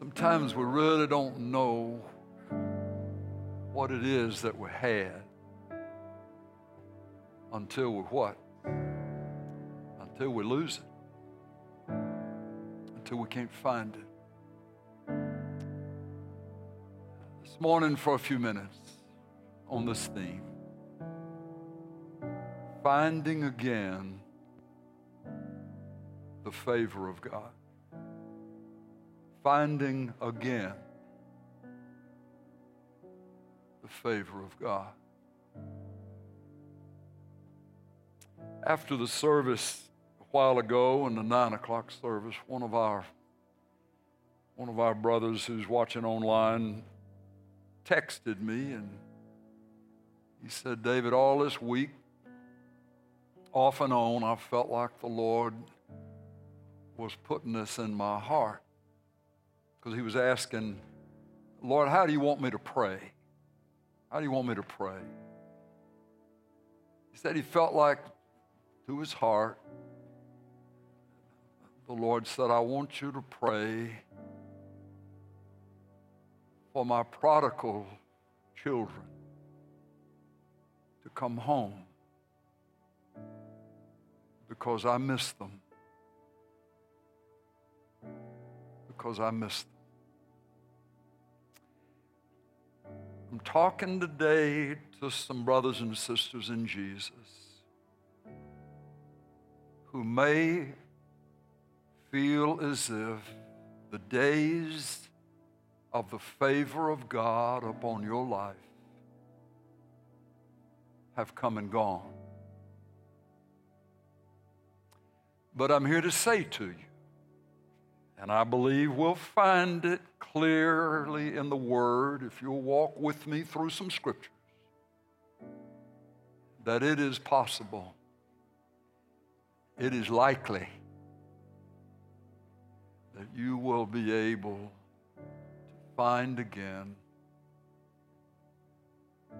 Sometimes we really don't know what it is that we had until we what? Until we lose it. Until we can't find it. This morning, for a few minutes on this theme finding again the favor of God. Finding again the favor of God. After the service a while ago in the nine o'clock service, one of our one of our brothers who's watching online texted me and he said, David, all this week, off and on, I felt like the Lord was putting this in my heart. Because he was asking, Lord, how do you want me to pray? How do you want me to pray? He said he felt like to his heart, the Lord said, I want you to pray for my prodigal children to come home because I miss them. Because I miss them. I'm talking today to some brothers and sisters in Jesus who may feel as if the days of the favor of God upon your life have come and gone. But I'm here to say to you, and I believe we'll find it clearly in the Word if you'll walk with me through some scriptures, that it is possible it is likely that you will be able to find again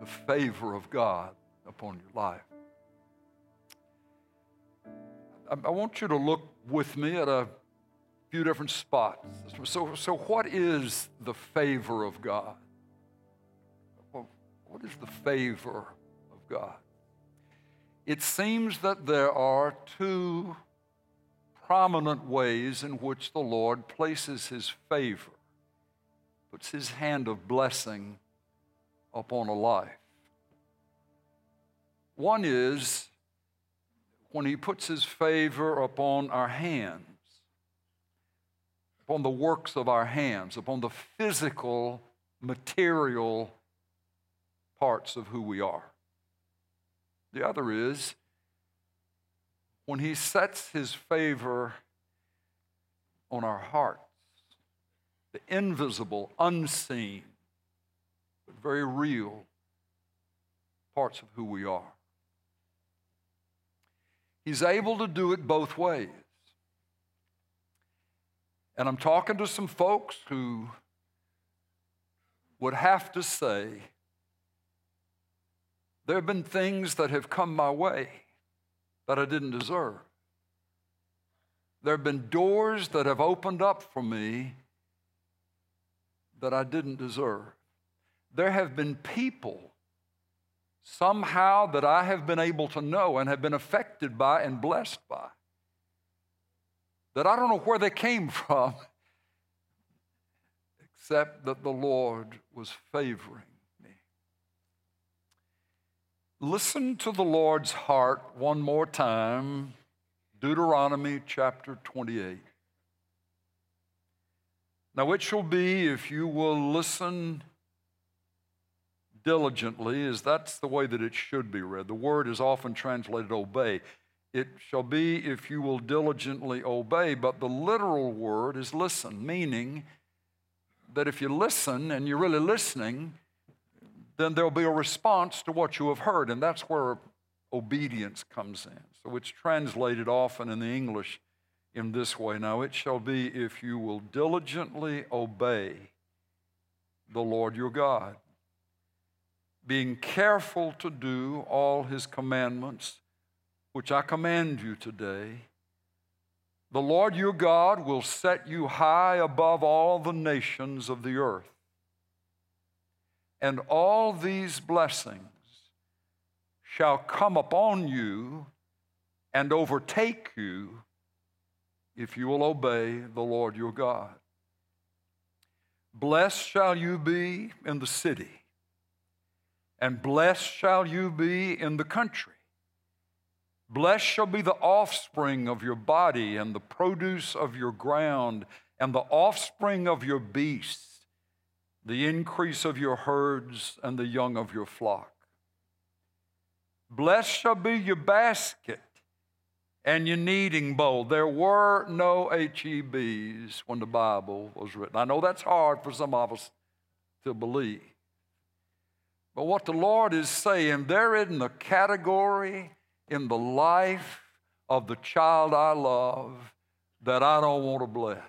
the favor of God upon your life. I, want you to look with me at a few different spots. So, so what is the favor of God? What is the favor of God? it seems that there are two prominent ways in which the Lord places his favor, puts his hand of blessing upon a life. One is when he puts his favor upon our hands, upon the works of our hands, upon the physical, material parts of who we are. The other is when He sets His favor on our hearts, the invisible, unseen, but very real parts of who we are. He's able to do it both ways. And I'm talking to some folks who would have to say, there have been things that have come my way that I didn't deserve. There have been doors that have opened up for me that I didn't deserve. There have been people somehow that I have been able to know and have been affected by and blessed by that I don't know where they came from, except that the Lord was favoring. Me. Listen to the Lord's heart one more time Deuteronomy chapter 28. Now, it shall be if you will listen diligently, as that's the way that it should be read. The word is often translated obey. It shall be if you will diligently obey, but the literal word is listen, meaning that if you listen and you're really listening, then there'll be a response to what you have heard. And that's where obedience comes in. So it's translated often in the English in this way Now it shall be if you will diligently obey the Lord your God, being careful to do all his commandments, which I command you today, The Lord your God will set you high above all the nations of the earth. And all these blessings shall come upon you and overtake you if you will obey the Lord your God. Blessed shall you be in the city, and blessed shall you be in the country. Blessed shall be the offspring of your body, and the produce of your ground, and the offspring of your beasts, the increase of your herds, and the young of your flock. Blessed shall be your basket and your kneading bowl. There were no HEBs when the Bible was written. I know that's hard for some of us to believe. But what the Lord is saying, there isn't a category in the life of the child I love that I don't want to bless.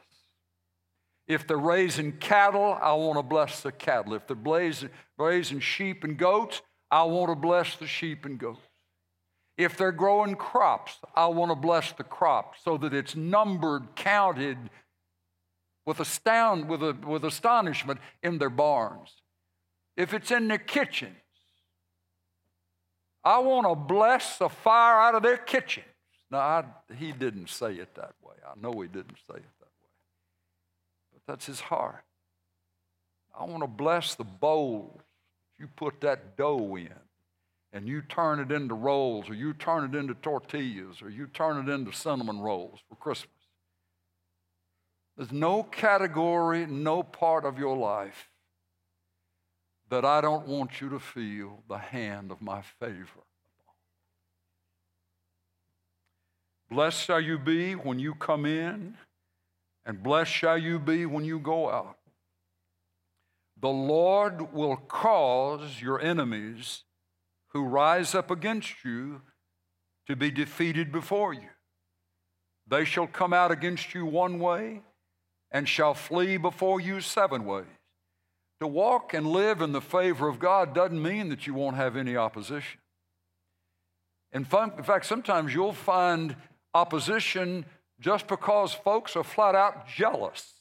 If they're raising cattle, I want to bless the cattle. If they're raising sheep and goats, I want to bless the sheep and goats. If they're growing crops, I want to bless the crop so that it's numbered, counted with, astound, with, a, with astonishment in their barns. If it's in their kitchens, I want to bless the fire out of their kitchens. Now, I, he didn't say it that way. I know he didn't say it that way. But that's his heart. I want to bless the bowls you put that dough in and you turn it into rolls or you turn it into tortillas or you turn it into cinnamon rolls for Christmas. There's no category, no part of your life that I don't want you to feel the hand of my favor. Blessed shall you be when you come in, and blessed shall you be when you go out. The Lord will cause your enemies who rise up against you to be defeated before you. They shall come out against you one way and shall flee before you seven ways. To walk and live in the favor of God doesn't mean that you won't have any opposition. In fact, sometimes you'll find opposition just because folks are flat out jealous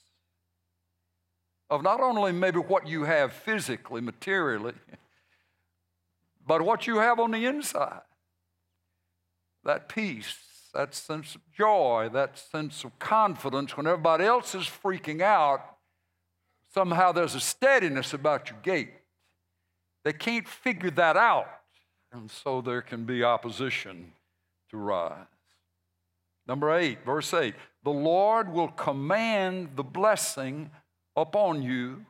of not only maybe what you have physically, materially, but what you have on the inside. That peace, that sense of joy, that sense of confidence when everybody else is freaking out, somehow there's a steadiness about your gait. They can't figure that out, and so there can be opposition to rise. Number eight, verse eight the Lord will command the blessing upon you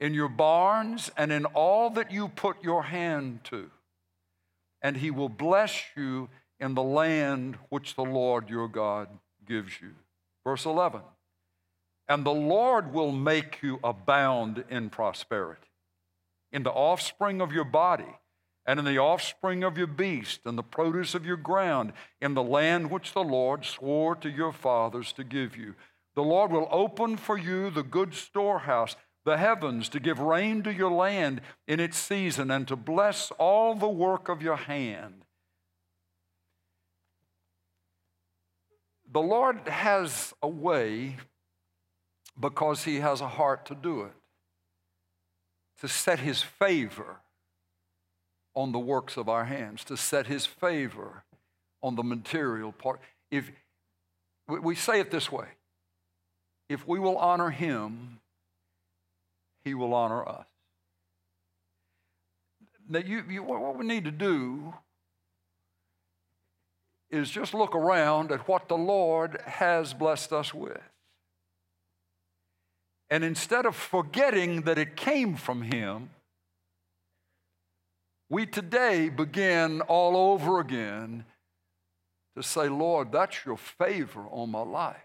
in your barns and in all that you put your hand to. And he will bless you in the land which the Lord your God gives you. Verse 11 And the Lord will make you abound in prosperity, in the offspring of your body, and in the offspring of your beast, and the produce of your ground, in the land which the Lord swore to your fathers to give you. The Lord will open for you the good storehouse the heavens to give rain to your land in its season and to bless all the work of your hand. The Lord has a way because He has a heart to do it, to set His favor on the works of our hands, to set His favor on the material part. If we say it this way, if we will honor Him, he will honor us. Now, you, you, what we need to do is just look around at what the Lord has blessed us with. And instead of forgetting that it came from Him, we today begin all over again to say, Lord, that's your favor on my life.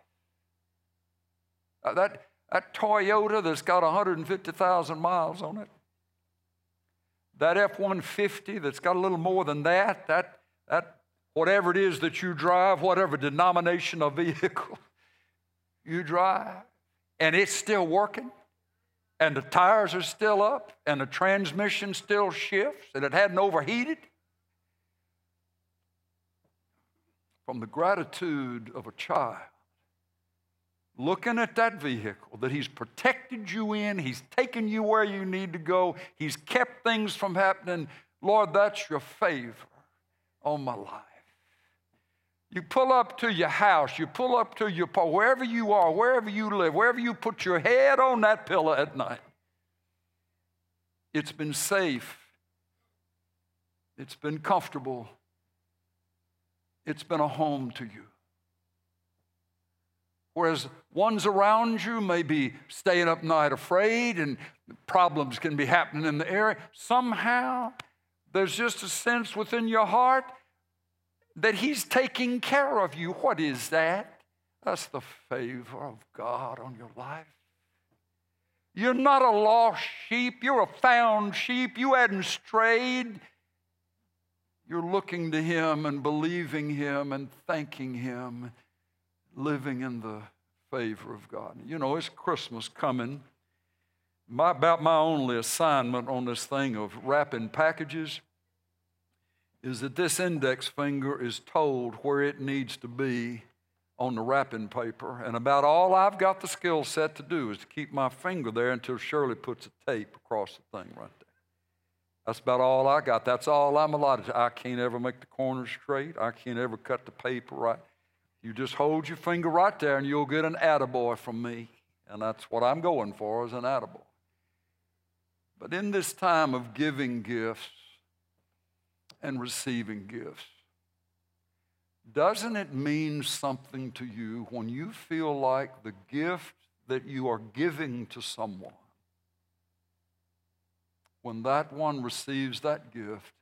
That, that Toyota that's got 150,000 miles on it, that F 150 that's got a little more than that, that, that whatever it is that you drive, whatever denomination of vehicle you drive, and it's still working, and the tires are still up, and the transmission still shifts, and it hadn't overheated. From the gratitude of a child looking at that vehicle that He's protected you in, He's taken you where you need to go, He's kept things from happening. Lord, that's your favor on my life. You pull up to your house, you pull up to your wherever you are, wherever you live, wherever you put your head on that pillow at night. It's been safe. It's been comfortable. It's been a home to you. Whereas ones around you may be staying up night afraid and problems can be happening in the area, somehow there's just a sense within your heart that He's taking care of you. What is that? That's the favor of God on your life. You're not a lost sheep, you're a found sheep. You hadn't strayed. You're looking to Him and believing Him and thanking Him living in the favor of God. You know, it's Christmas coming. My, about my only assignment on this thing of wrapping packages is that this index finger is told where it needs to be on the wrapping paper. And about all I've got the skill set to do is to keep my finger there until Shirley puts a tape across the thing right there. That's about all I got. That's all I'm allotted to. I can't ever make the corners straight. I can't ever cut the paper right. You just hold your finger right there and you'll get an attaboy from me. And that's what I'm going for is an attaboy. But in this time of giving gifts and receiving gifts, doesn't it mean something to you when you feel like the gift that you are giving to someone, when that one receives that gift,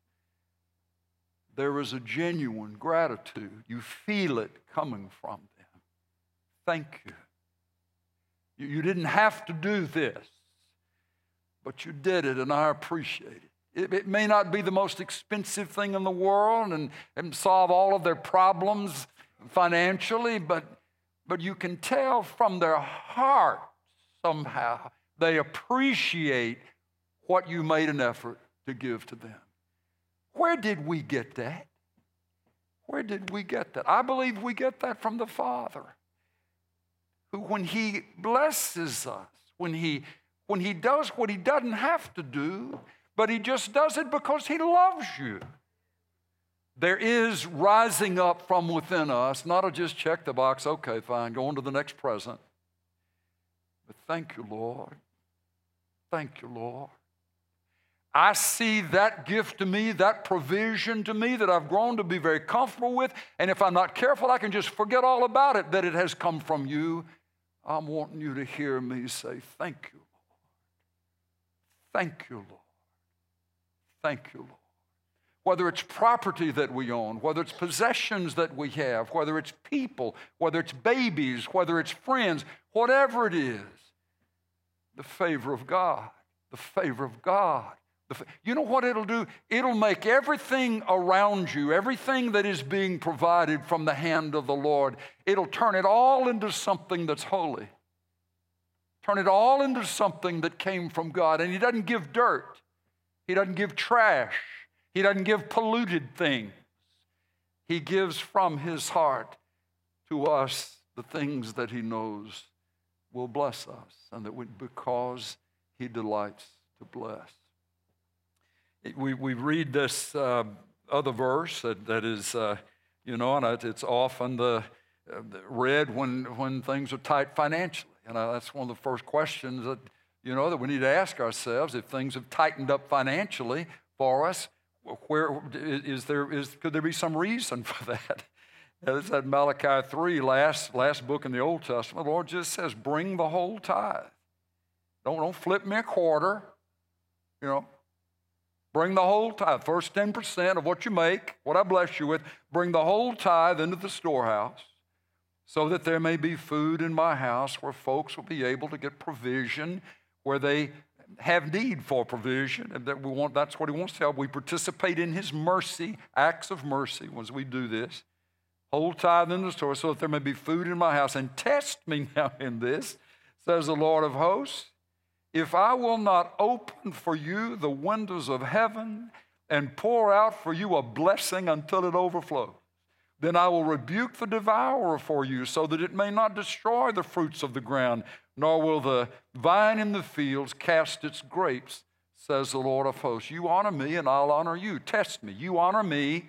there is a genuine gratitude. You feel it coming from them. Thank you. You didn't have to do this, but you did it, and I appreciate it. It, it may not be the most expensive thing in the world and, and solve all of their problems financially, but, but you can tell from their heart somehow they appreciate what you made an effort to give to them. Where did we get that? Where did we get that? I believe we get that from the Father, who, when He blesses us, when He when He does what He doesn't have to do, but He just does it because He loves you. There is rising up from within us, not a just check the box, okay, fine, go on to the next present. But thank you, Lord. Thank you, Lord. I see that gift to me, that provision to me that I've grown to be very comfortable with. And if I'm not careful, I can just forget all about it that it has come from you. I'm wanting you to hear me say, Thank you, Lord. Thank you, Lord. Thank you, Lord. Whether it's property that we own, whether it's possessions that we have, whether it's people, whether it's babies, whether it's friends, whatever it is, the favor of God, the favor of God you know what it'll do? It'll make everything around you, everything that is being provided from the hand of the Lord, it'll turn it all into something that's holy. Turn it all into something that came from God. And He doesn't give dirt, He doesn't give trash, He doesn't give polluted things. He gives from His heart to us the things that He knows will bless us, and that we, because He delights to bless we, we read this uh, other verse that, that is, uh, you know, and it it's often the, uh, read when, when things are tight financially. And that's one of the first questions that, you know, that we need to ask ourselves. If things have tightened up financially for us, where is there, is, could there be some reason for that? It's that Malachi 3, last, last book in the Old Testament. The Lord just says, bring the whole tithe. Don't, don't flip me a quarter. You know, Bring the whole tithe, first 10% of what you make, what I bless you with, bring the whole tithe into the storehouse so that there may be food in my house where folks will be able to get provision, where they have need for provision. And that we want, that's what he wants to help. We participate in his mercy, acts of mercy, as we do this. Hold tithe in the store so that there may be food in my house. And test me now in this, says the Lord of hosts if I will not open for you the windows of heaven and pour out for you a blessing until it overflows. Then I will rebuke the devourer for you, so that it may not destroy the fruits of the ground, nor will the vine in the fields cast its grapes, says the Lord of hosts. You honor me, and I'll honor you. Test me. You honor me,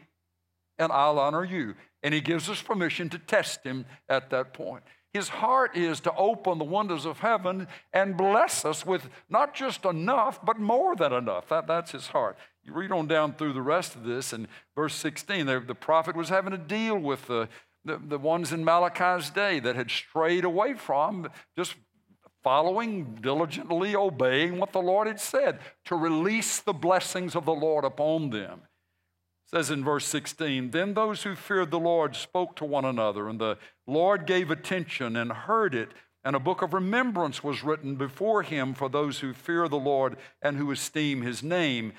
and I'll honor you. And he gives us permission to test him at that point. His heart is to open the windows of heaven and bless us with not just enough, but more than enough. That, that's his heart. You read on down through the rest of this, and verse 16, the, the prophet was having a deal with the, the, the ones in Malachi's day that had strayed away from just following, diligently obeying what the Lord had said to release the blessings of the Lord upon them. It says in verse 16, Then those who feared the Lord spoke to one another, and the Lord gave attention and heard it, and a book of remembrance was written before him for those who fear the Lord and who esteem his name.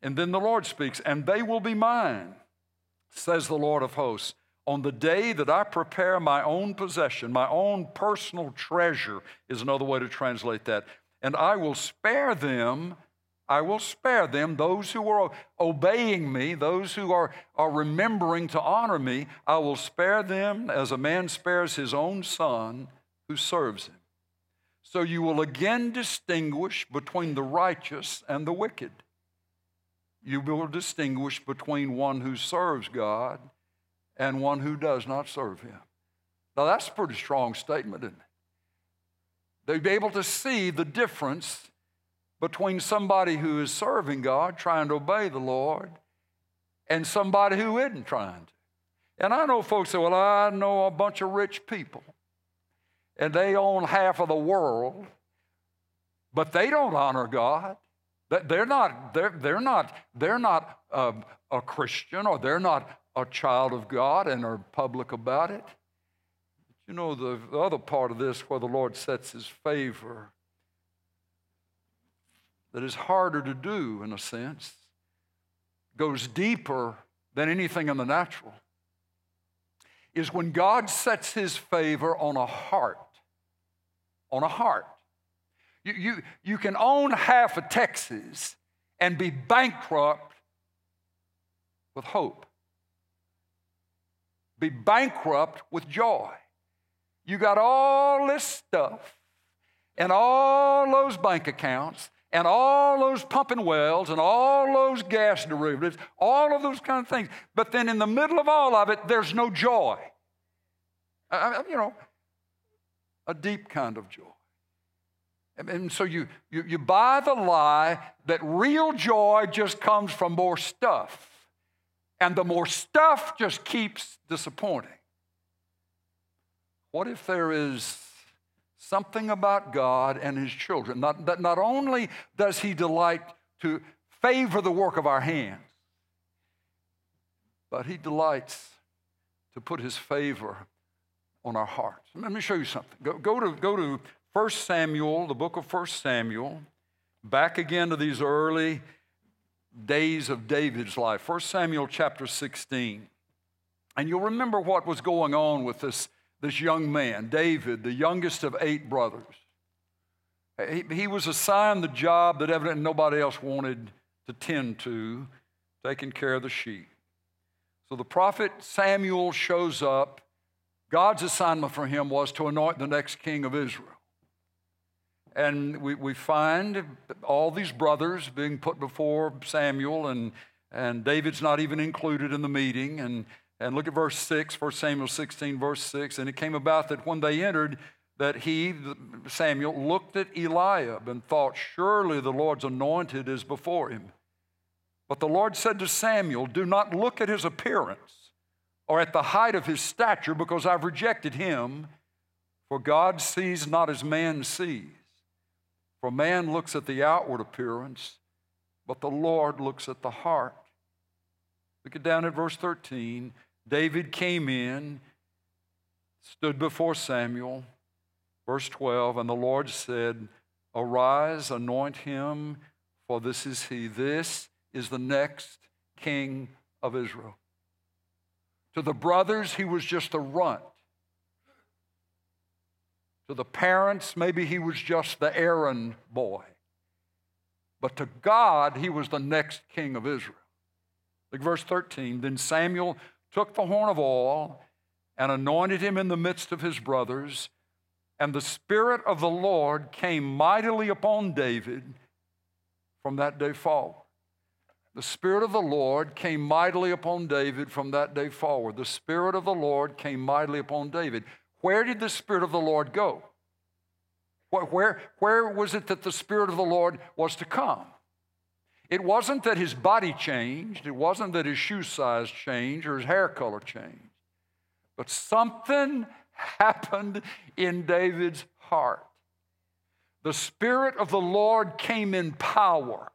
And then the Lord speaks, and they will be mine, says the Lord of hosts, on the day that I prepare my own possession, my own personal treasure is another way to translate that. And I will spare them, I will spare them, those who are obeying me, those who are, are remembering to honor me, I will spare them as a man spares his own son who serves him. So you will again distinguish between the righteous and the wicked you will distinguish between one who serves God and one who does not serve Him. Now, that's a pretty strong statement, isn't it? They'd be able to see the difference between somebody who is serving God, trying to obey the Lord, and somebody who isn't trying to. And I know folks say, well, I know a bunch of rich people, and they own half of the world, but they don't honor God. They're not, they're, they're not, they're not a, a Christian or they're not a child of God and are public about it. But you know, the, the other part of this where the Lord sets his favor that is harder to do in a sense, goes deeper than anything in the natural, is when God sets his favor on a heart. On a heart. You, you, you can own half of Texas and be bankrupt with hope, be bankrupt with joy. You got all this stuff and all those bank accounts and all those pumping wells and all those gas derivatives, all of those kind of things. But then in the middle of all of it, there's no joy. I, you know, a deep kind of joy. And so you, you, you buy the lie that real joy just comes from more stuff. And the more stuff just keeps disappointing. What if there is something about God and His children not, that not only does He delight to favor the work of our hands, but He delights to put His favor on our hearts. Let me show you something. Go, go, to, go to 1 Samuel, the book of 1 Samuel, back again to these early days of David's life. 1 Samuel chapter 16. And you'll remember what was going on with this, this young man, David, the youngest of eight brothers. He, he was assigned the job that evidently nobody else wanted to tend to, taking care of the sheep. So the prophet Samuel shows up. God's assignment for him was to anoint the next king of Israel. And we, we find all these brothers being put before Samuel, and, and David's not even included in the meeting. And, and look at verse 6, 1 Samuel 16, verse 6. And it came about that when they entered, that he, Samuel, looked at Eliab and thought, Surely the Lord's anointed is before him. But the Lord said to Samuel, Do not look at his appearance or at the height of his stature, because I've rejected him. For God sees not as man sees. For man looks at the outward appearance, but the Lord looks at the heart. Look at down at verse 13. David came in, stood before Samuel. Verse 12, and the Lord said, Arise, anoint him, for this is he. This is the next king of Israel. To the brothers, he was just a runt. To the parents, maybe he was just the errand boy. But to God, he was the next king of Israel. Look, verse 13. Then Samuel took the horn of oil and anointed him in the midst of his brothers. And the Spirit of the Lord came mightily upon David from that day forward. The Spirit of the Lord came mightily upon David from that day forward. The Spirit of the Lord came mightily upon David. Where did the Spirit of the Lord go? Where, where was it that the Spirit of the Lord was to come? It wasn't that his body changed, it wasn't that his shoe size changed or his hair color changed, but something happened in David's heart. The Spirit of the Lord came in power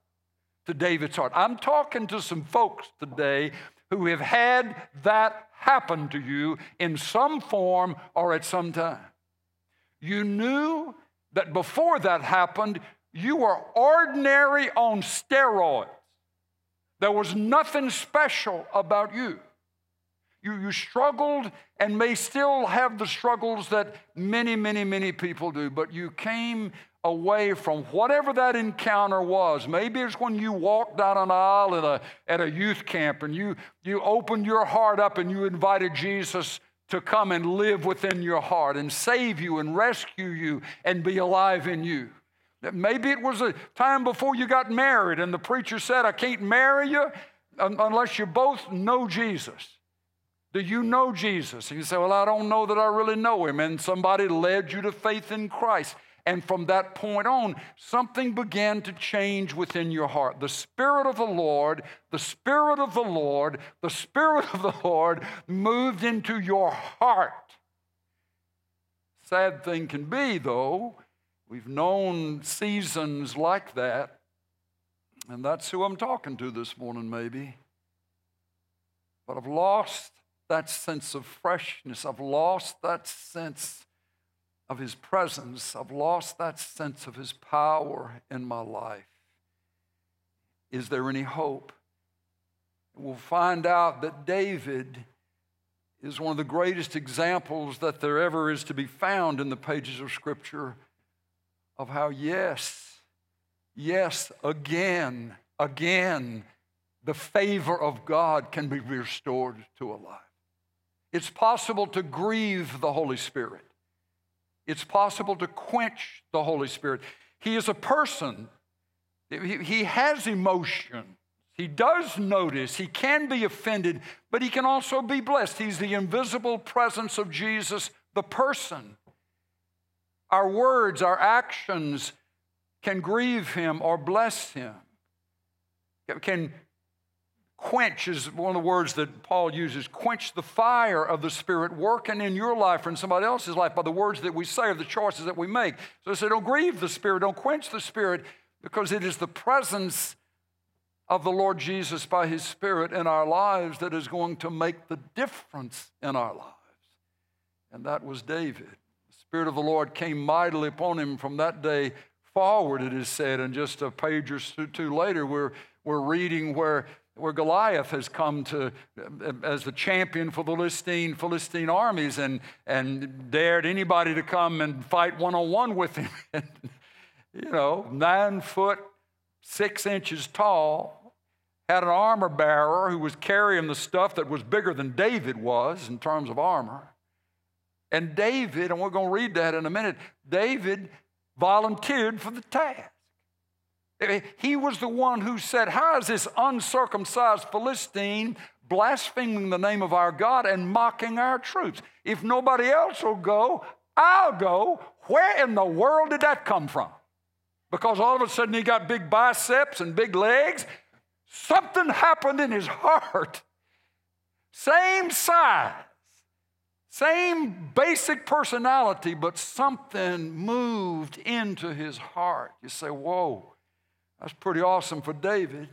to David's heart. I'm talking to some folks today who have had that happen to you in some form or at some time. You knew that before that happened, you were ordinary on steroids. There was nothing special about you. You, you struggled and may still have the struggles that many, many, many people do, but you came away from whatever that encounter was. Maybe it's when you walked down an aisle at a, at a youth camp and you, you opened your heart up and you invited Jesus to come and live within your heart and save you and rescue you and be alive in you. Maybe it was a time before you got married and the preacher said, I can't marry you unless you both know Jesus. Do you know Jesus? And you say, Well, I don't know that I really know him. And somebody led you to faith in Christ. And from that point on, something began to change within your heart. The Spirit of the Lord, the Spirit of the Lord, the Spirit of the Lord moved into your heart. Sad thing can be, though, we've known seasons like that. And that's who I'm talking to this morning, maybe. But I've lost that sense of freshness. I've lost that sense of His presence. I've lost that sense of His power in my life. Is there any hope? We'll find out that David is one of the greatest examples that there ever is to be found in the pages of Scripture of how, yes, yes, again, again, the favor of God can be restored to a life. It's possible to grieve the Holy Spirit. It's possible to quench the Holy Spirit. He is a person, he, has emotion. He does notice, he can be offended, but he can also be blessed. He's the invisible presence of Jesus, the person. Our words, our actions can grieve him or bless him, can quench is one of the words that Paul uses quench the fire of the Spirit working in your life or in somebody else's life by the words that we say or the choices that we make. So I say, don't grieve the Spirit, don't quench the Spirit, because it is the presence of the Lord Jesus by His Spirit in our lives that is going to make the difference in our lives. And that was David. The Spirit of the Lord came mightily upon him from that day forward, it is said. And just a page or two later, we're, we're reading where where Goliath has come to as the champion for the Philistine, Philistine armies and, and dared anybody to come and fight one on one with him. you know, nine foot, six inches tall, had an armor bearer who was carrying the stuff that was bigger than David was in terms of armor. And David, and we're going to read that in a minute, David volunteered for the task. He was the one who said, How is this uncircumcised Philistine blaspheming the name of our God and mocking our troops? If nobody else will go, I'll go. Where in the world did that come from? Because all of a sudden he got big biceps and big legs. Something happened in his heart. Same size, same basic personality, but something moved into his heart. You say, Whoa. That's pretty awesome for David.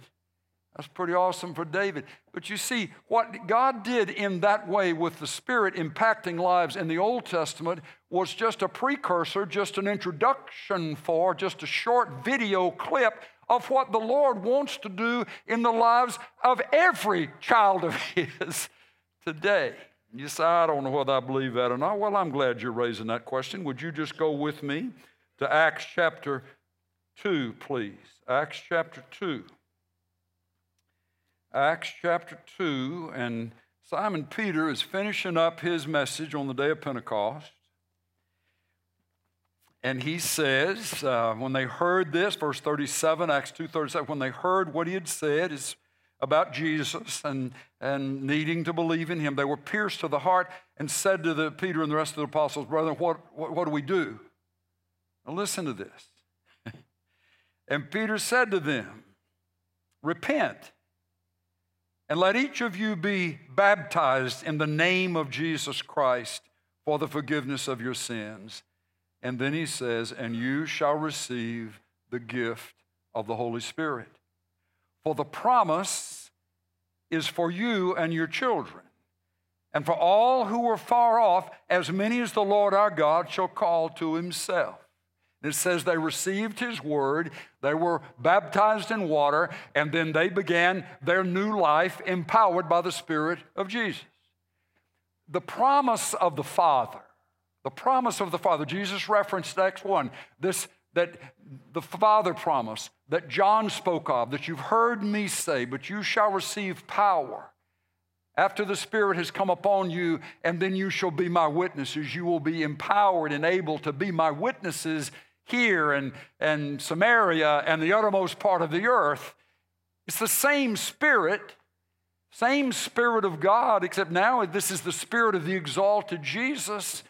That's pretty awesome for David. But you see, what God did in that way with the Spirit impacting lives in the Old Testament was just a precursor, just an introduction for, just a short video clip of what the Lord wants to do in the lives of every child of His today. You say, I don't know whether I believe that or not. Well, I'm glad you're raising that question. Would you just go with me to Acts chapter 2, please? Acts chapter 2. Acts chapter 2, and Simon Peter is finishing up his message on the day of Pentecost. And he says, uh, when they heard this, verse 37, Acts 2.37, when they heard what he had said is about Jesus and, and needing to believe in him, they were pierced to the heart and said to the, Peter and the rest of the apostles, Brethren, what, what, what do we do? Now listen to this. And Peter said to them, Repent, and let each of you be baptized in the name of Jesus Christ for the forgiveness of your sins and then he says, And you shall receive the gift of the Holy Spirit. For the promise is for you and your children, and for all who are far off, as many as the Lord our God shall call to himself. It says they received his word, they were baptized in water, and then they began their new life empowered by the Spirit of Jesus. The promise of the Father the promise of the Father. Jesus referenced Acts 1, this that the Father promise that John spoke of, that you've heard me say, but you shall receive power after the Spirit has come upon you, and then you shall be my witnesses. You will be empowered and able to be my witnesses here and, and Samaria and the uttermost part of the earth. It's the same Spirit, same Spirit of God, except now this is the Spirit of the exalted Jesus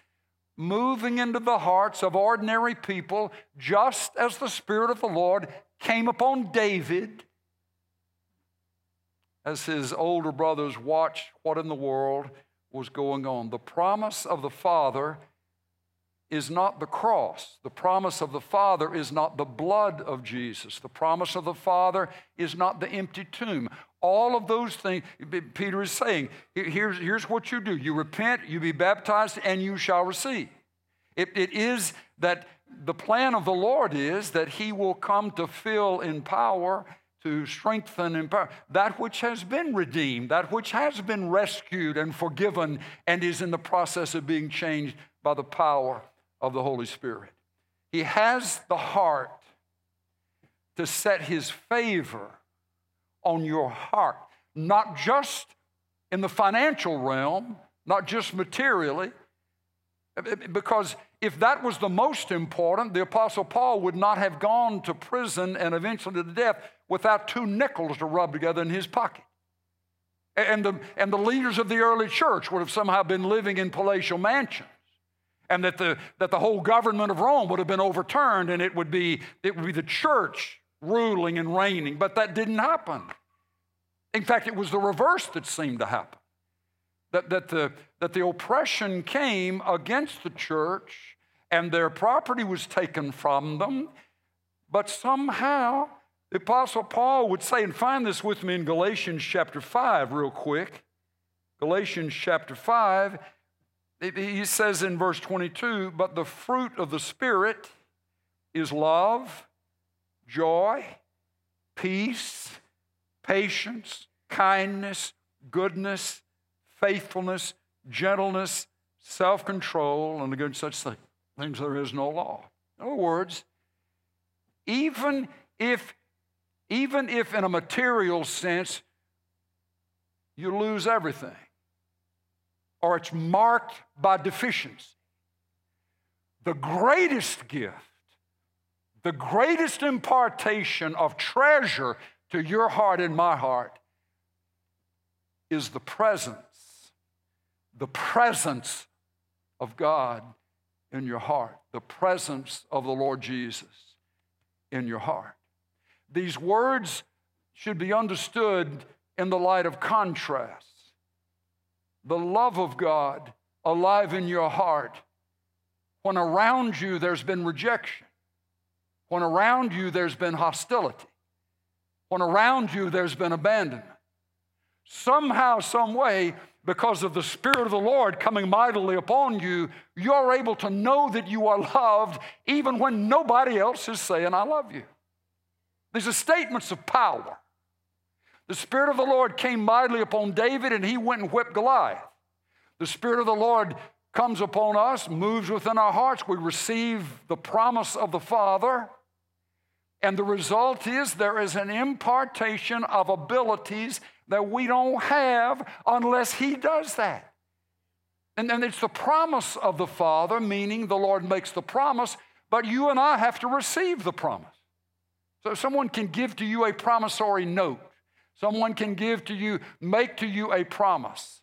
moving into the hearts of ordinary people, just as the Spirit of the Lord came upon David as his older brothers watched what in the world was going on. The promise of the Father is not the cross. The promise of the Father is not the blood of Jesus. The promise of the Father is not the empty tomb. All of those things, Peter is saying, here's, here's what you do you repent, you be baptized, and you shall receive. It, it is that the plan of the Lord is that He will come to fill in power, to strengthen in power that which has been redeemed, that which has been rescued and forgiven, and is in the process of being changed by the power of the Holy Spirit. He has the heart to set His favor on your heart, not just in the financial realm, not just materially, because if that was the most important, the Apostle Paul would not have gone to prison and eventually to death without two nickels to rub together in his pocket. And the, and the leaders of the early church would have somehow been living in palatial mansions. And that the, that the whole government of Rome would have been overturned and it would, be, it would be the church ruling and reigning. But that didn't happen. In fact, it was the reverse that seemed to happen that, that, the, that the oppression came against the church and their property was taken from them. But somehow, the Apostle Paul would say, and find this with me in Galatians chapter 5, real quick. Galatians chapter 5, he says in verse 22 But the fruit of the Spirit is love, joy, peace, patience, kindness, goodness, faithfulness, gentleness, self control, and against such things there is no law. In other words, even if, even if in a material sense you lose everything, or it's marked by deficiency, the greatest gift, the greatest impartation of treasure to your heart and my heart is the presence the presence of God in your heart, the presence of the Lord Jesus in your heart. These words should be understood in the light of contrast. The love of God alive in your heart when around you there's been rejection, when around you there's been hostility, when around you there's been abandonment. Somehow, some way, because of the Spirit of the Lord coming mightily upon you, you're able to know that you are loved even when nobody else is saying, I love you. These are statements of power. The Spirit of the Lord came mightily upon David and he went and whipped Goliath. The Spirit of the Lord comes upon us, moves within our hearts. We receive the promise of the Father. And the result is there is an impartation of abilities that we don't have unless He does that. And then it's the promise of the Father, meaning the Lord makes the promise, but you and I have to receive the promise. So someone can give to you a promissory note. Someone can give to you, make to you a promise.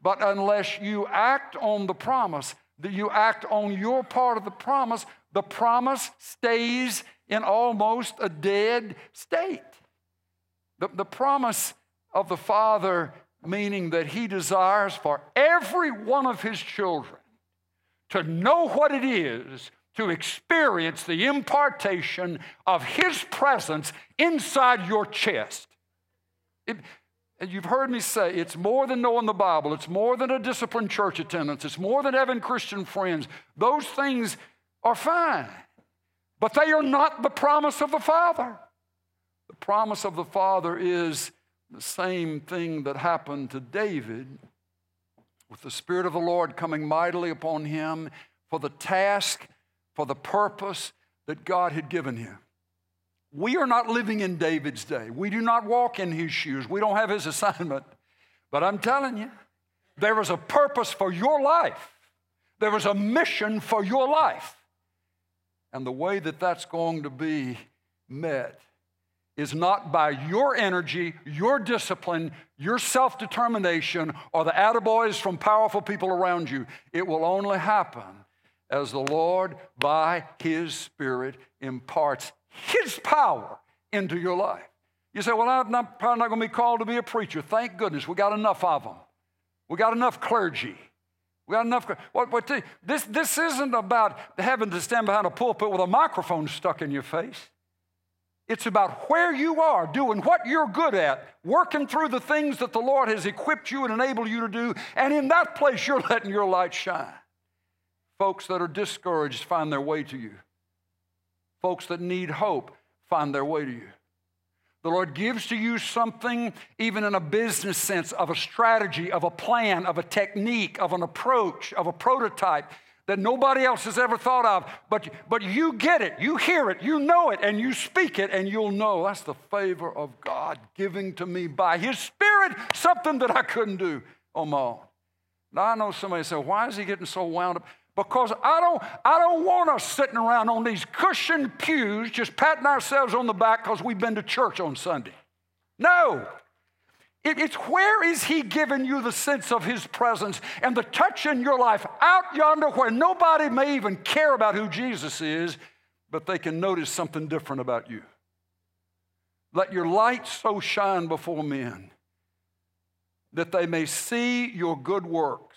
But unless you act on the promise, that you act on your part of the promise, the promise stays in almost a dead state. The, the promise of the Father, meaning that He desires for every one of His children to know what it is to experience the impartation of His presence inside your chest. It, and you've heard me say it's more than knowing the Bible, it's more than a disciplined church attendance, it's more than having Christian friends. Those things are fine, but they are not the promise of the Father. The promise of the Father is the same thing that happened to David with the Spirit of the Lord coming mightily upon him for the task, for the purpose that God had given him. We are not living in David's day. We do not walk in his shoes. We don't have his assignment. But I'm telling you, there is a purpose for your life, there is a mission for your life. And the way that that's going to be met is not by your energy, your discipline, your self determination, or the attaboys from powerful people around you. It will only happen as the Lord, by His Spirit, imparts his power into your life. You say, Well, I'm not, probably not going to be called to be a preacher. Thank goodness we got enough of them. We got enough clergy. We got enough. What, what, this, this isn't about having to stand behind a pulpit with a microphone stuck in your face. It's about where you are, doing what you're good at, working through the things that the Lord has equipped you and enabled you to do, and in that place you're letting your light shine. Folks that are discouraged find their way to you. Folks that need hope find their way to you. The Lord gives to you something, even in a business sense, of a strategy, of a plan, of a technique, of an approach, of a prototype that nobody else has ever thought of. But, but you get it, you hear it, you know it, and you speak it, and you'll know that's the favor of God giving to me by His Spirit something that I couldn't do on my own. Now, I know somebody say, Why is he getting so wound up? Because I don't, I don't want us sitting around on these cushioned pews just patting ourselves on the back because we've been to church on Sunday. No. It, it's where is He giving you the sense of His presence and the touch in your life out yonder where nobody may even care about who Jesus is, but they can notice something different about you. Let your light so shine before men that they may see your good works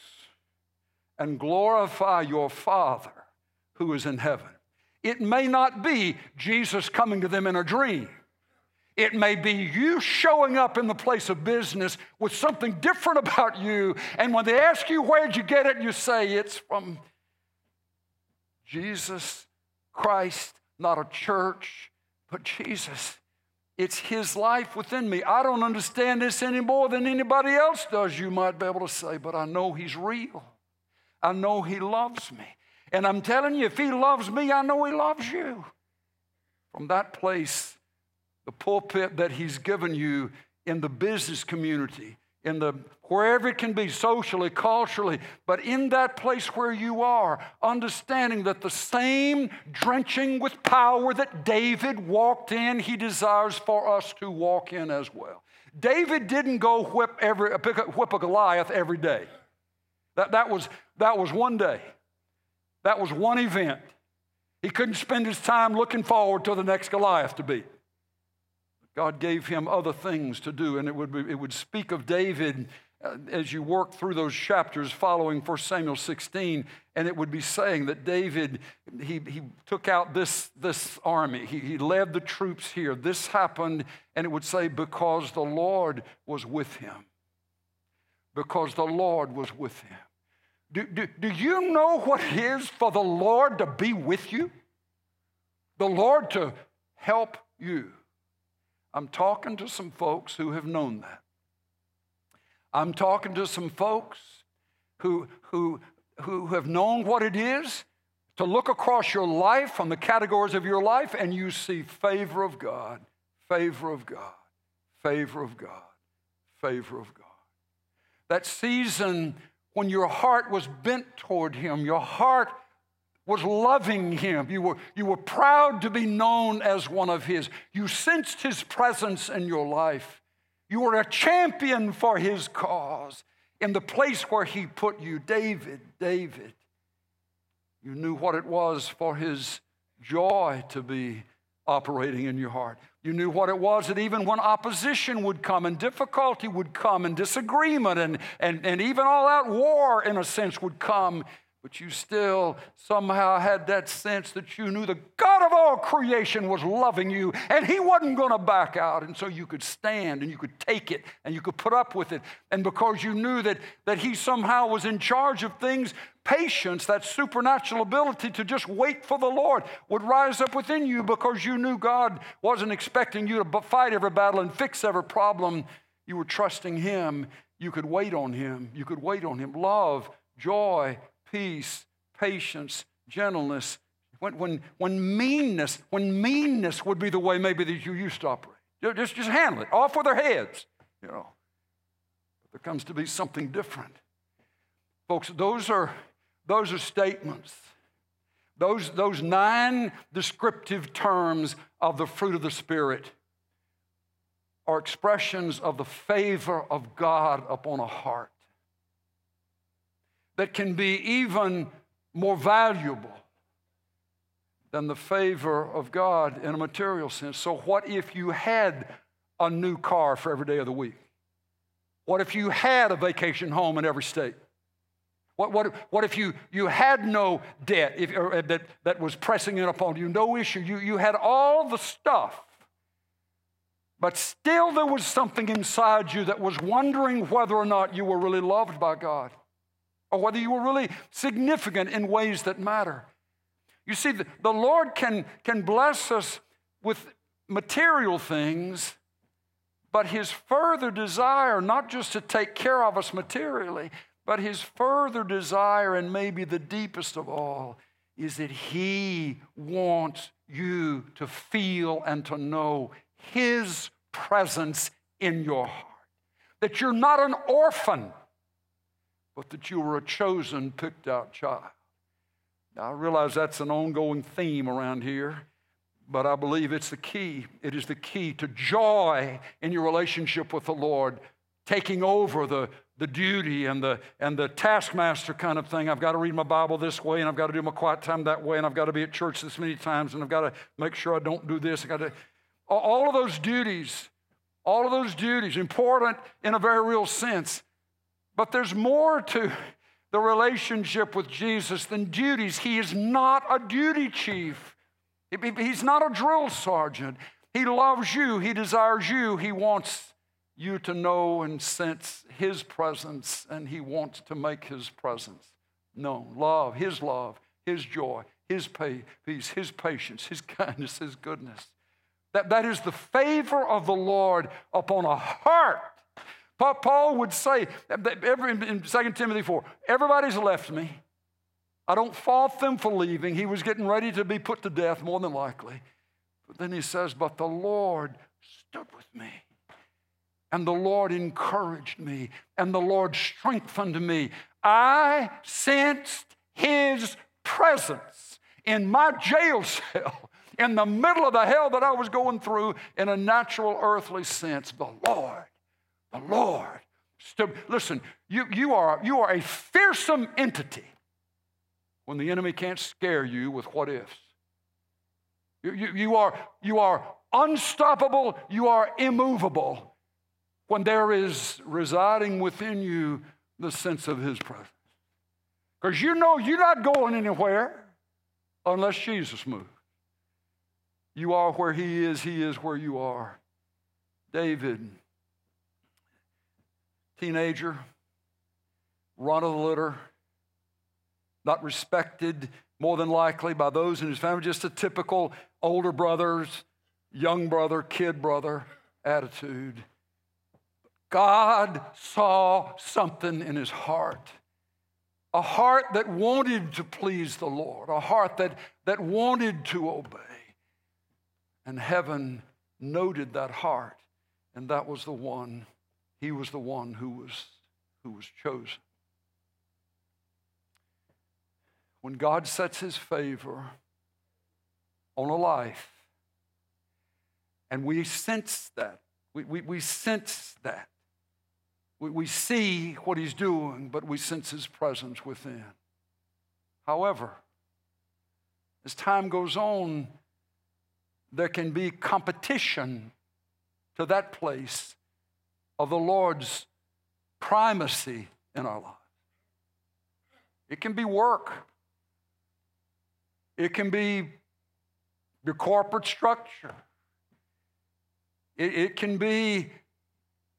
and glorify your Father who is in heaven. It may not be Jesus coming to them in a dream. It may be you showing up in the place of business with something different about you. And when they ask you, where'd you get it? You say, it's from Jesus Christ, not a church, but Jesus. It's His life within me. I don't understand this any more than anybody else does, you might be able to say, but I know He's real. I know He loves me. And I'm telling you, if He loves me, I know He loves you. From that place, the pulpit that He's given you in the business community, in the wherever it can be socially, culturally, but in that place where you are, understanding that the same drenching with power that David walked in, he desires for us to walk in as well. David didn't go whip, every, whip a Goliath every day. That, that, was, that was one day. That was one event. He couldn't spend his time looking forward to the next Goliath to beat. God gave him other things to do, and it would, be, it would speak of David uh, as you work through those chapters following 1 Samuel 16, and it would be saying that David, he, he took out this, this army, he, he led the troops here. This happened, and it would say, because the Lord was with him. Because the Lord was with him. Do, do, do you know what it is for the Lord to be with you? The Lord to help you. I'm talking to some folks who have known that. I'm talking to some folks who, who, who have known what it is to look across your life from the categories of your life and you see favor of God, favor of God, favor of God, favor of God. That season when your heart was bent toward Him, your heart was loving Him. You were, you were proud to be known as one of His. You sensed His presence in your life. You were a champion for His cause in the place where He put you. David, David, you knew what it was for His joy to be operating in your heart. You knew what it was that even when opposition would come and difficulty would come and disagreement and, and, and even all out war, in a sense, would come, but you still somehow had that sense that you knew the God of all creation was loving you and He wasn't going to back out. And so you could stand and you could take it and you could put up with it. And because you knew that, that He somehow was in charge of things, patience, that supernatural ability to just wait for the Lord, would rise up within you because you knew God wasn't expecting you to fight every battle and fix every problem. You were trusting Him. You could wait on Him. You could wait on Him. Love, joy, peace, patience, gentleness, when, when, when meanness, when meanness would be the way maybe that you used to operate. Just, just handle it, off with their heads, you know. But there comes to be something different. Folks, those are, those are statements. Those, those nine descriptive terms of the fruit of the Spirit are expressions of the favor of God upon a heart that can be even more valuable than the favor of God in a material sense. So, what if you had a new car for every day of the week? What if you had a vacation home in every state? What, what, what if you, you had no debt if, or, uh, that, that was pressing in upon you, no issue? You, you had all the stuff, but still there was something inside you that was wondering whether or not you were really loved by God or whether you were really significant in ways that matter. You see, the, the Lord can, can bless us with material things, but His further desire, not just to take care of us materially, but His further desire, and maybe the deepest of all, is that He wants you to feel and to know His presence in your heart. That you're not an orphan but that you were a chosen, picked out child. Now, I realize that's an ongoing theme around here, but I believe it's the key. It is the key to joy in your relationship with the Lord, taking over the, the duty and the, and the taskmaster kind of thing. I've got to read my Bible this way, and I've got to do my quiet time that way, and I've got to be at church this many times, and I've got to make sure I don't do this. I got to, all of those duties, all of those duties, important in a very real sense. But there's more to the relationship with Jesus than duties. He is not a duty chief, he's not a drill sergeant. He loves you, he desires you, he wants you to know and sense his presence, and he wants to make his presence known. Love, his love, his joy, his peace, his patience, his kindness, his goodness. That, that is the favor of the Lord upon a heart Paul would say in 2 Timothy 4 everybody's left me. I don't fault them for leaving. He was getting ready to be put to death, more than likely. But then he says, But the Lord stood with me. And the Lord encouraged me. And the Lord strengthened me. I sensed his presence in my jail cell, in the middle of the hell that I was going through in a natural earthly sense. The Lord the Lord. Listen, you, you, are, you are a fearsome entity when the enemy can't scare you with what ifs. You, you, you, are, you are unstoppable, you are immovable when there is residing within you the sense of his presence. Because you know you're not going anywhere unless Jesus moves. You are where he is, he is where you are. David teenager, run of the litter, not respected more than likely by those in his family, just a typical older brother's, young brother, kid brother attitude. God saw something in his heart. A heart that wanted to please the Lord, a heart that, that wanted to obey. And heaven noted that heart, and that was the one he was the one who was, who was chosen. When God sets his favor on a life, and we sense that, we, we, we sense that. We, we see what he's doing, but we sense his presence within. However, as time goes on, there can be competition to that place of the Lord's primacy in our lives. It can be work, it can be your corporate structure, it, it can be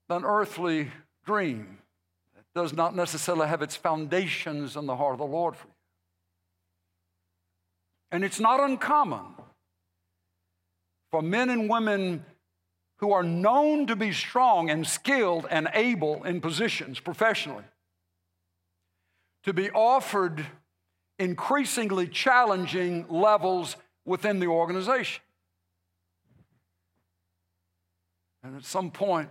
an earthly dream that does not necessarily have its foundations in the heart of the Lord for you. And it's not uncommon for men and women who are known to be strong and skilled and able in positions professionally to be offered increasingly challenging levels within the organization. And at some point,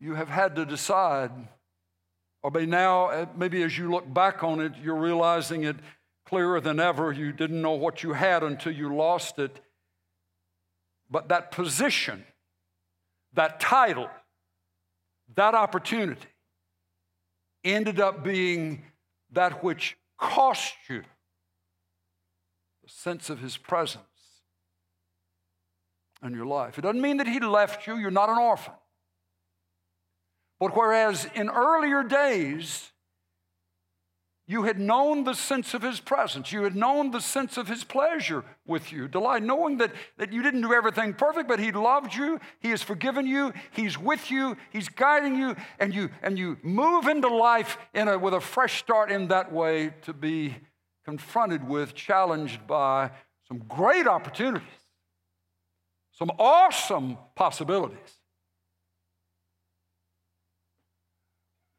you have had to decide, or by now, eh, maybe as you look back on it, you're realizing it clearer than ever. You didn't know what you had until you lost it. But that position, that title, that opportunity ended up being that which cost you the sense of his presence in your life. It doesn't mean that he left you, you're not an orphan. But whereas in earlier days, you had known the sense of his presence. You had known the sense of his pleasure with you, delight, knowing that, that you didn't do everything perfect, but he loved you, he has forgiven you, he's with you, he's guiding you, and you and you move into life in a, with a fresh start in that way to be confronted with, challenged by some great opportunities, some awesome possibilities.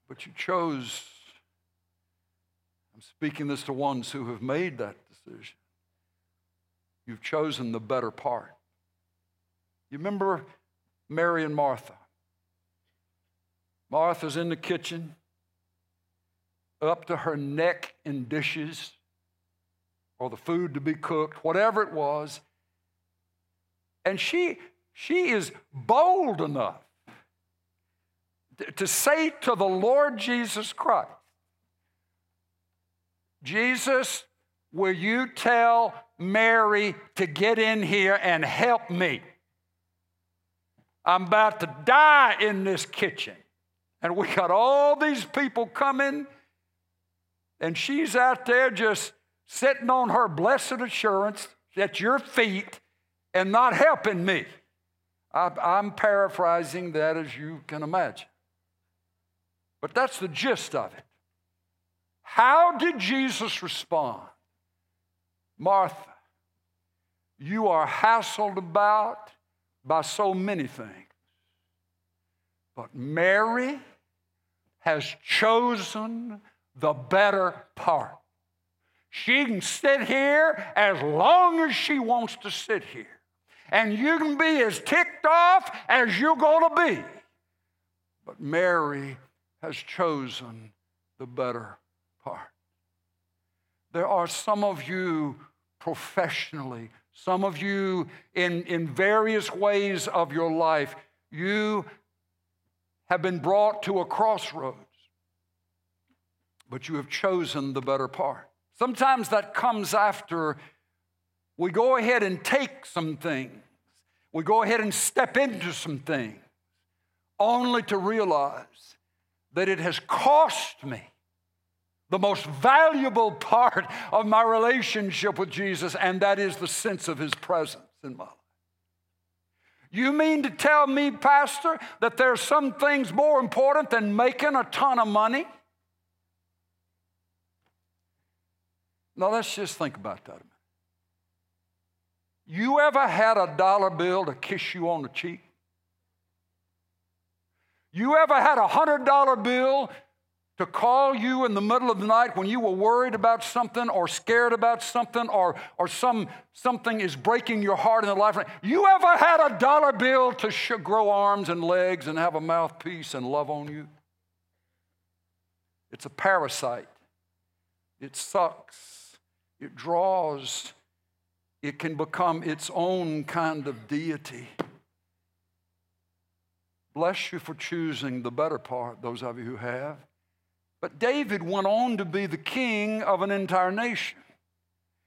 But you chose I'm speaking this to ones who have made that decision. You've chosen the better part. You remember Mary and Martha? Martha's in the kitchen, up to her neck in dishes, or the food to be cooked, whatever it was. And she, she is bold enough to say to the Lord Jesus Christ, Jesus, will you tell Mary to get in here and help me? I'm about to die in this kitchen. And we got all these people coming, and she's out there just sitting on her blessed assurance at your feet and not helping me. I, am paraphrasing that as you can imagine. But that's the gist of it. How did Jesus respond? Martha, you are hassled about by so many things. But Mary has chosen the better part. She can sit here as long as she wants to sit here. And you can be as ticked off as you're going to be. But Mary has chosen the better part. There are some of you professionally, some of you in, in various ways of your life, you have been brought to a crossroads, but you have chosen the better part. Sometimes that comes after we go ahead and take some things, we go ahead and step into some things, only to realize that it has cost me the most valuable part of my relationship with Jesus, and that is the sense of his presence in my life. You mean to tell me, Pastor, that there are some things more important than making a ton of money? Now, let's just think about that a minute. You ever had a dollar bill to kiss you on the cheek? You ever had a hundred dollar bill to call you in the middle of the night when you were worried about something or scared about something or, or some, something is breaking your heart in the life. You ever had a dollar bill to sh- grow arms and legs and have a mouthpiece and love on you? It's a parasite. It sucks. It draws. It can become its own kind of deity. Bless you for choosing the better part, those of you who have. But David went on to be the king of an entire nation.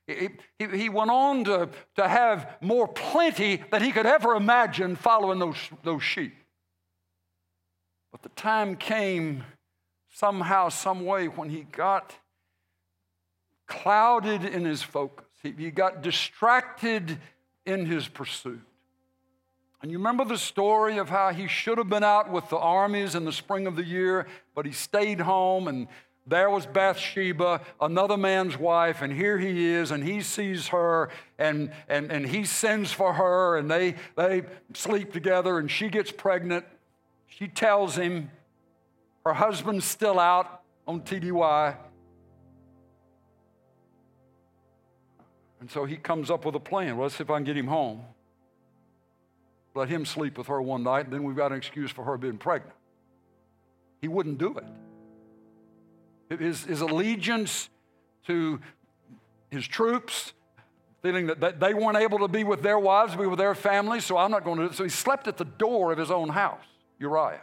He, he, he, went on to, to have more plenty than he could ever imagine following those, those sheep. But the time came somehow, some way, when he got clouded in his focus. He, he got distracted in his pursuit. And you remember the story of how he should have been out with the armies in the spring of the year, but he stayed home and there was Bathsheba, another man's wife, and here he is, and he sees her, and, and, and he sends for her, and they, they sleep together, and she gets pregnant. She tells him her husband's still out on TDY. And so he comes up with a plan. Well, let's see if I can get him home let him sleep with her one night, and then we've got an excuse for her being pregnant. He wouldn't do it. His, his allegiance to his troops, feeling that they weren't able to be with their wives, be with their families, so I'm not going to. do it. So he slept at the door of his own house, Uriah.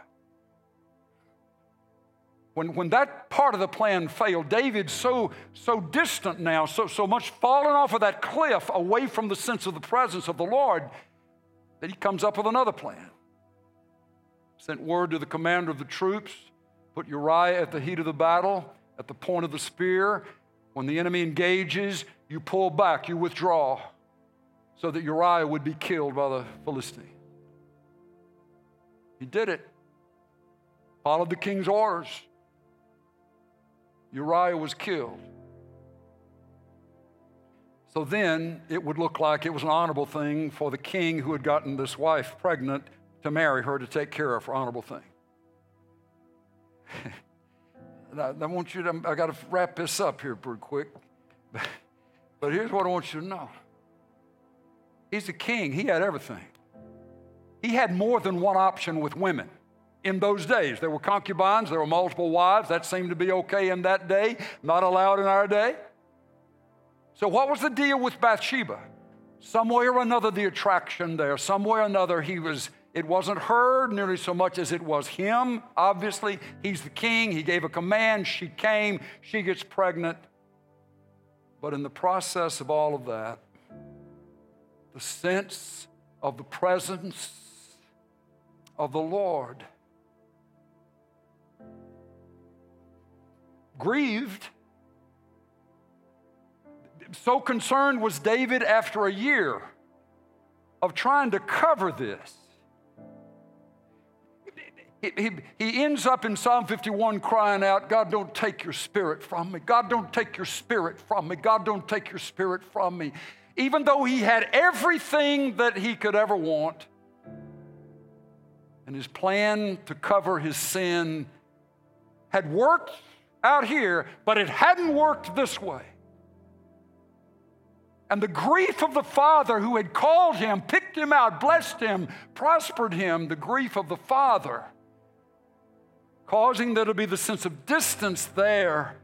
When, when that part of the plan failed, David's so, so distant now, so, so much fallen off of that cliff away from the sense of the presence of the Lord, then he comes up with another plan. Sent word to the commander of the troops, put Uriah at the heat of the battle, at the point of the spear. When the enemy engages, you pull back, you withdraw, so that Uriah would be killed by the Philistine. He did it, followed the king's orders. Uriah was killed. So then it would look like it was an honorable thing for the king who had gotten this wife pregnant to marry her to take care of her honorable thing. I, want you to, I got to wrap this up here pretty quick. But, but here's what I want you to know He's a king, he had everything. He had more than one option with women. In those days, there were concubines, there were multiple wives. That seemed to be okay in that day, not allowed in our day. So, what was the deal with Bathsheba? Some way or another, the attraction there, some way or another, he was. It wasn't her nearly so much as it was him. Obviously, he's the king. He gave a command. She came. She gets pregnant. But in the process of all of that, the sense of the presence of the Lord grieved so concerned was David after a year of trying to cover this. He, he, ends up in Psalm 51 crying out, God, don't take your spirit from me. God, don't take your spirit from me. God, don't take your spirit from me. Even though he had everything that he could ever want, and his plan to cover his sin had worked out here, but it hadn't worked this way. And the grief of the father who had called him, picked him out, blessed him, prospered him, the grief of the father, causing there to be the sense of distance there,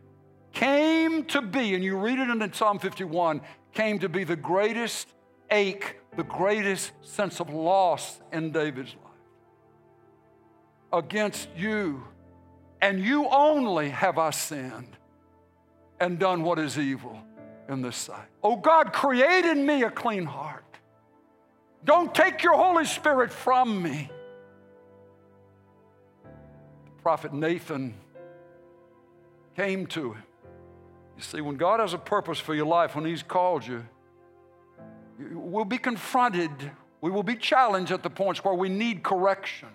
came to be, and you read it in Psalm 51, came to be the greatest ache, the greatest sense of loss in David's life. Against you, and you only have I sinned and done what is evil in this sight. Oh God, create in me a clean heart. Don't take your Holy Spirit from me. The prophet Nathan came to him. You see, when God has a purpose for your life, when He's called you, we'll be confronted, we will be challenged at the points where we need correction.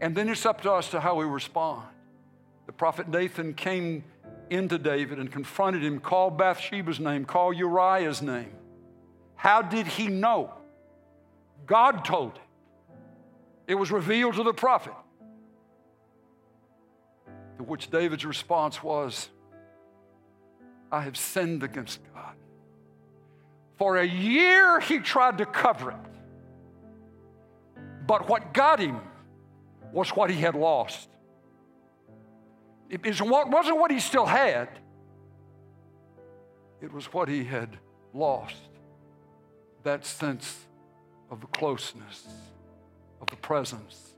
And then it's up to us to how we respond. The prophet Nathan came into David and confronted him, called Bathsheba's name, called Uriah's name. How did he know? God told him. It was revealed to the prophet. To which David's response was, I have sinned against God. For a year he tried to cover it. But what got him was what he had lost. It wasn't what he still had, it was what he had lost that sense of the closeness, of the presence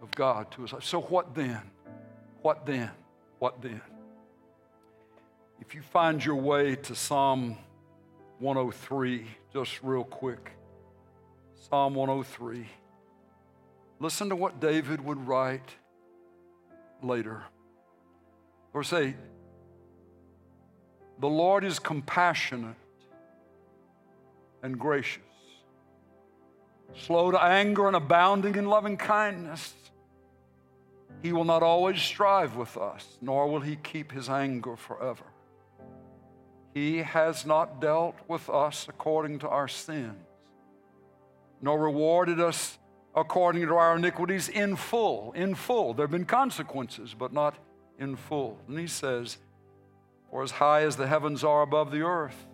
of God to his life. So, what then? What then? What then? If you find your way to Psalm 103, just real quick, Psalm 103, listen to what David would write later. Verse 8 The Lord is compassionate and gracious, slow to anger and abounding in loving kindness. He will not always strive with us, nor will he keep his anger forever. He has not dealt with us according to our sins, nor rewarded us according to our iniquities in full. In full. There have been consequences, but not in full. And he says, For as high as the heavens are above the earth,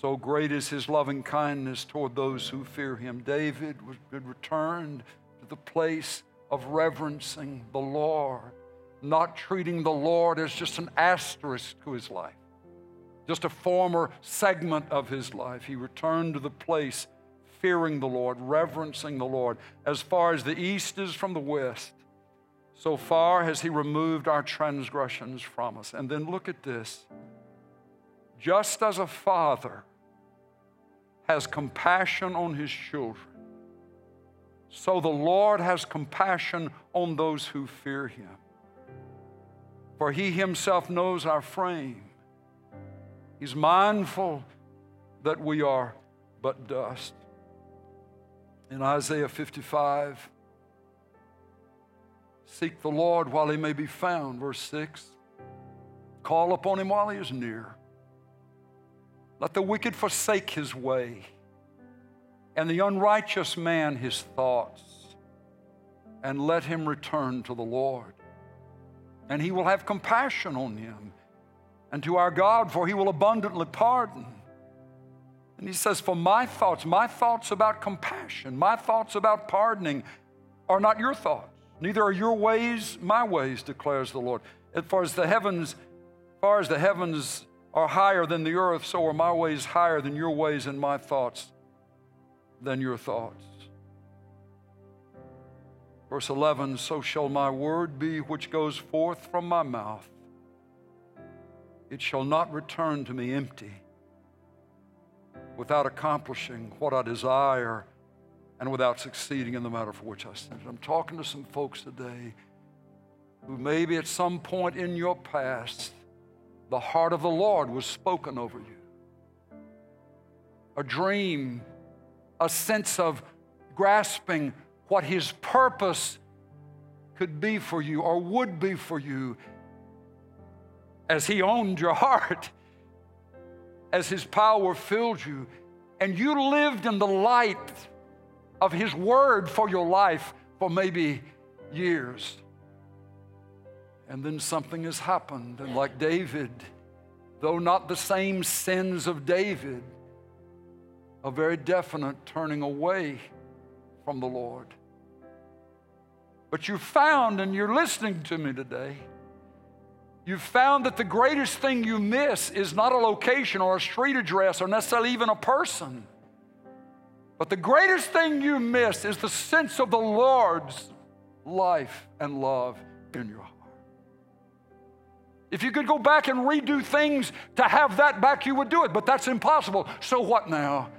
so great is his loving kindness toward those who fear him. David had returned to the place of reverencing the Lord, not treating the Lord as just an asterisk to his life, just a former segment of his life. He returned to the place fearing the Lord, reverencing the Lord. As far as the east is from the west, so far has he removed our transgressions from us. And then look at this. Just as a father has compassion on his children, so the Lord has compassion on those who fear him. For he himself knows our frame. He's mindful that we are but dust. In Isaiah 55, seek the Lord while he may be found, verse 6. Call upon him while he is near. Let the wicked forsake his way, and the unrighteous man his thoughts, and let him return to the Lord. And he will have compassion on him, and to our God, for he will abundantly pardon. And he says, For my thoughts, my thoughts about compassion, my thoughts about pardoning are not your thoughts. Neither are your ways my ways, declares the Lord. As far as the heavens, as far as the heavens are higher than the earth, so are my ways higher than your ways and my thoughts than your thoughts. Verse 11 So shall my word be which goes forth from my mouth. It shall not return to me empty, without accomplishing what I desire and without succeeding in the matter for which I sent it. I'm talking to some folks today who maybe at some point in your past the heart of the Lord was spoken over you. A dream, a sense of grasping what His purpose could be for you or would be for you as He owned your heart, as His power filled you, and you lived in the light of His Word for your life for maybe years. And then something has happened. And like David, though not the same sins of David, a very definite turning away from the Lord. But you found, and you're listening to me today, you found that the greatest thing you miss is not a location or a street address or necessarily even a person. But the greatest thing you miss is the sense of the Lord's life and love in your heart. If you could go back and redo things to have that back, you would do it, but that's impossible. So what now?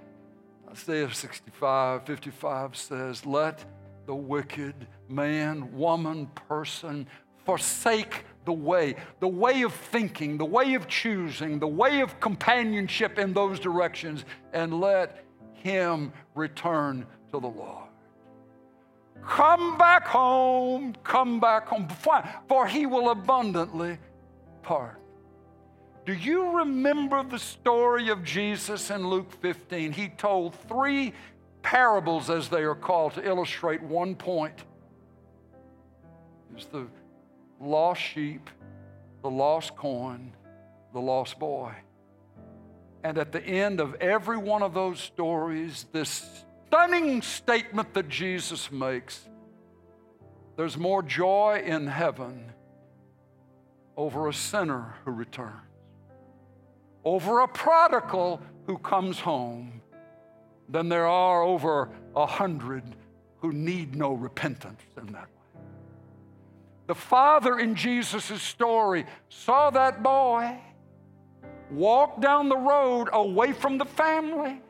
Isaiah 65, 55 says, Let the wicked man, woman, person forsake the way, the way of thinking, the way of choosing, the way of companionship in those directions, and let him return to the Lord. Come back home, come back home, for he will abundantly part. Do you remember the story of Jesus in Luke 15? He told three parables, as they are called, to illustrate one point. It's the lost sheep, the lost coin, the lost boy. And at the end of every one of those stories, this stunning statement that Jesus makes there's more joy in heaven over a sinner who returns, over a prodigal who comes home, than there are over a hundred who need no repentance in that way. The father in Jesus' story saw that boy walk down the road away from the family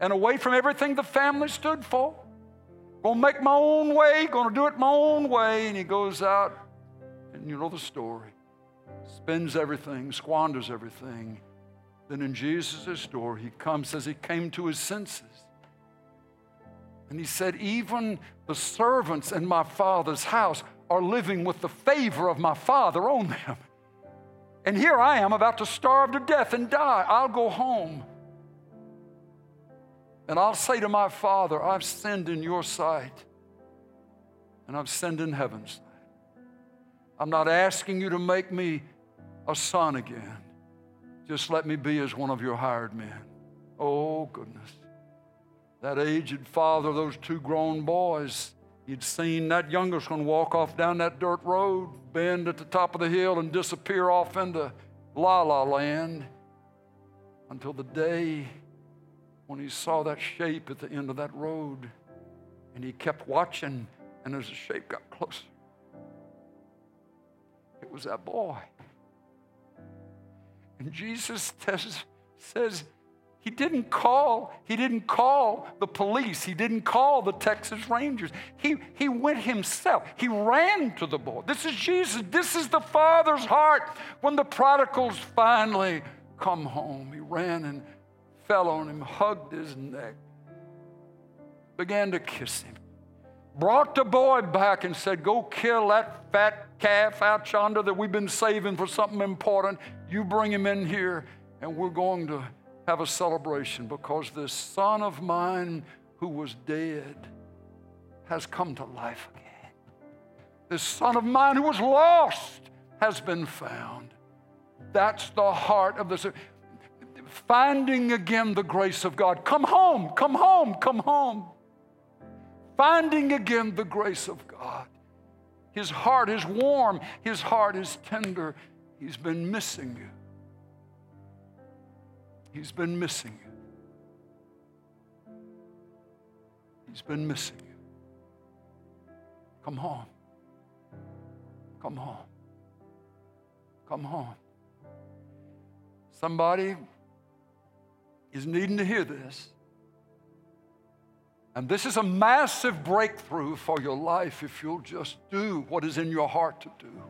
and away from everything the family stood for. Gonna make my own way, gonna do it my own way. And he goes out, and you know the story. Spends everything, squanders everything. Then in Jesus' story, he comes, says he came to his senses. And he said, Even the servants in my father's house are living with the favor of my father on them. And here I am about to starve to death and die. I'll go home. And I'll say to my Father, I've sinned in your sight, and I've sinned in heaven's sight. I'm not asking you to make me a son again. Just let me be as one of your hired men. Oh, goodness. That aged father, those two grown boys, he'd seen that youngest one walk off down that dirt road, bend at the top of the hill, and disappear off into la la land until the day when he saw that shape at the end of that road. And he kept watching, and as the shape got closer, it was that boy. And Jesus says, says he didn't call, he didn't call the police, he didn't call the Texas Rangers. He, he went himself. He ran to the boy. This is Jesus. This is the Father's heart. When the prodigals finally come home, he ran and fell on him, hugged his neck, began to kiss him, brought the boy back and said, Go kill that fat calf out yonder that we've been saving for something important. You bring him in here, and we're going to have a celebration because this son of mine who was dead has come to life again. This son of mine who was lost has been found. That's the heart of this finding again the grace of God. Come home, come home, come home. Finding again the grace of God. His heart is warm, his heart is tender. He's been missing you. He's been missing you. He's been missing you. Come home. Come home. Come home. Somebody is needing to hear this. And this is a massive breakthrough for your life if you'll just do what is in your heart to do.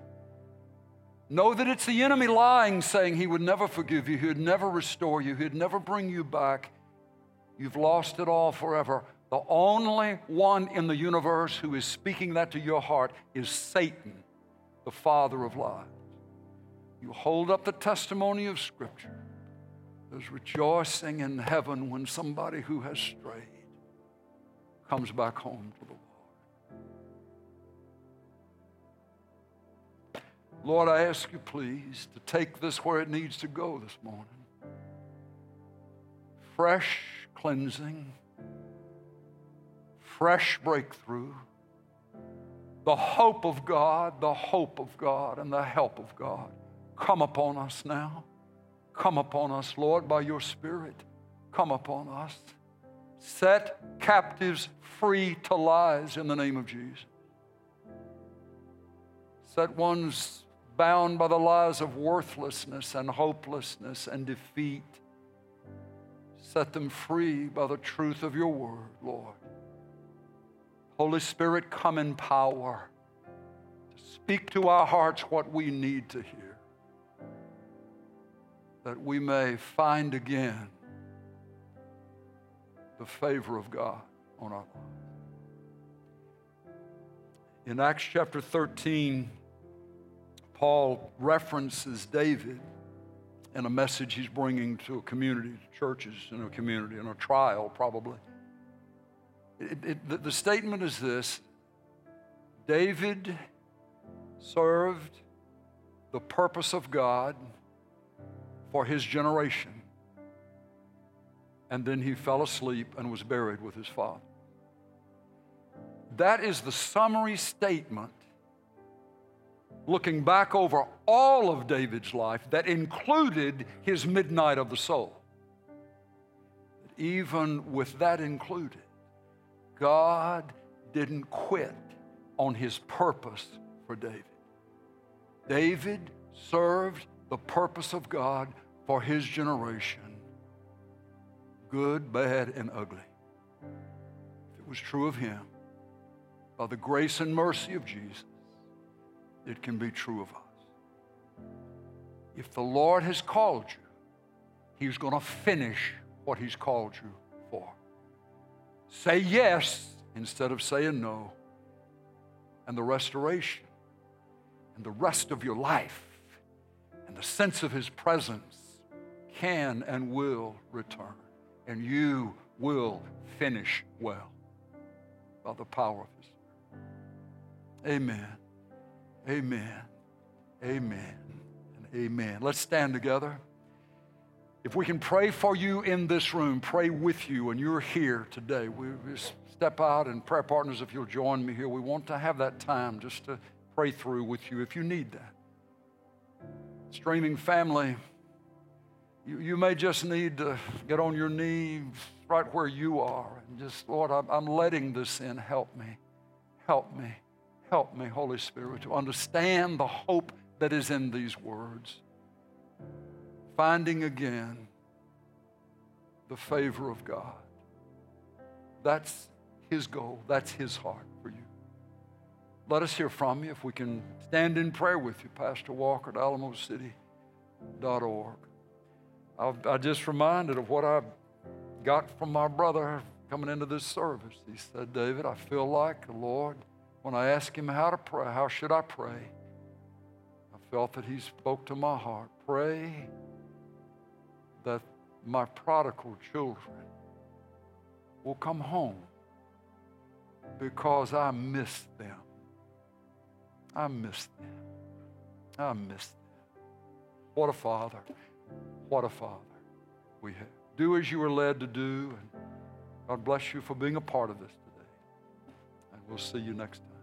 Know that it's the enemy lying, saying he would never forgive you, he would never restore you, he'd never bring you back. You've lost it all forever. The only one in the universe who is speaking that to your heart is Satan, the father of lies. You hold up the testimony of Scripture. There's rejoicing in heaven when somebody who has strayed comes back home to the Lord. I ask you, please, to take this where it needs to go this morning. Fresh cleansing, fresh breakthrough, the hope of God, the hope of God, and the help of God come upon us now. Come upon us, Lord, by your Spirit. Come upon us. Set captives free to lies in the name of Jesus. Set ones bound by the lies of worthlessness and hopelessness and defeat. Set them free by the truth of your word, Lord. Holy Spirit, come in power. To speak to our hearts what we need to hear that we may find again the favor of God on our lives. In Acts chapter 13, Paul references David in a message he's bringing to a community, to churches in a community, in a trial probably. It, it, the, the statement is this David served the purpose of God for his generation. And then he fell asleep and was buried with his father. That is the summary statement, looking back over all of David's life, that included his midnight of the soul. Even with that included, God didn't quit on his purpose for David. David served the purpose of God for his generation good, bad, and ugly. If it was true of him, by the grace and mercy of Jesus, it can be true of us. If the Lord has called you, He's going to finish what He's called you for. Say yes instead of saying no. And the restoration and the rest of your life and the sense of His presence can and will return. And you will finish well by the power of His. Amen. Amen. Amen. And amen. Let's stand together. If we can pray for you in this room, pray with you, and you're here today. We just step out and prayer partners, if you'll join me here, we want to have that time just to pray through with you if you need that. Streaming family, you, you may just need to get on your knees right where you are and just, Lord, I'm, I'm letting this in. Help me. Help me. Help me, Holy Spirit, to understand the hope that is in these words. Finding again the favor of God. That's His goal, that's His heart for you. Let us hear from you if we can stand in prayer with you, Pastor Walker at alamocity.org. I, I just reminded of what I got from my brother coming into this service. He said, David, I feel like the Lord, when I asked him how to pray, how should I pray? I felt that he spoke to my heart. Pray that my prodigal children will come home because I miss them. I miss them. I miss them. What a father. What a Father we have. Do as you are led to do, and God bless you for being a part of this today. And we'll see you next time.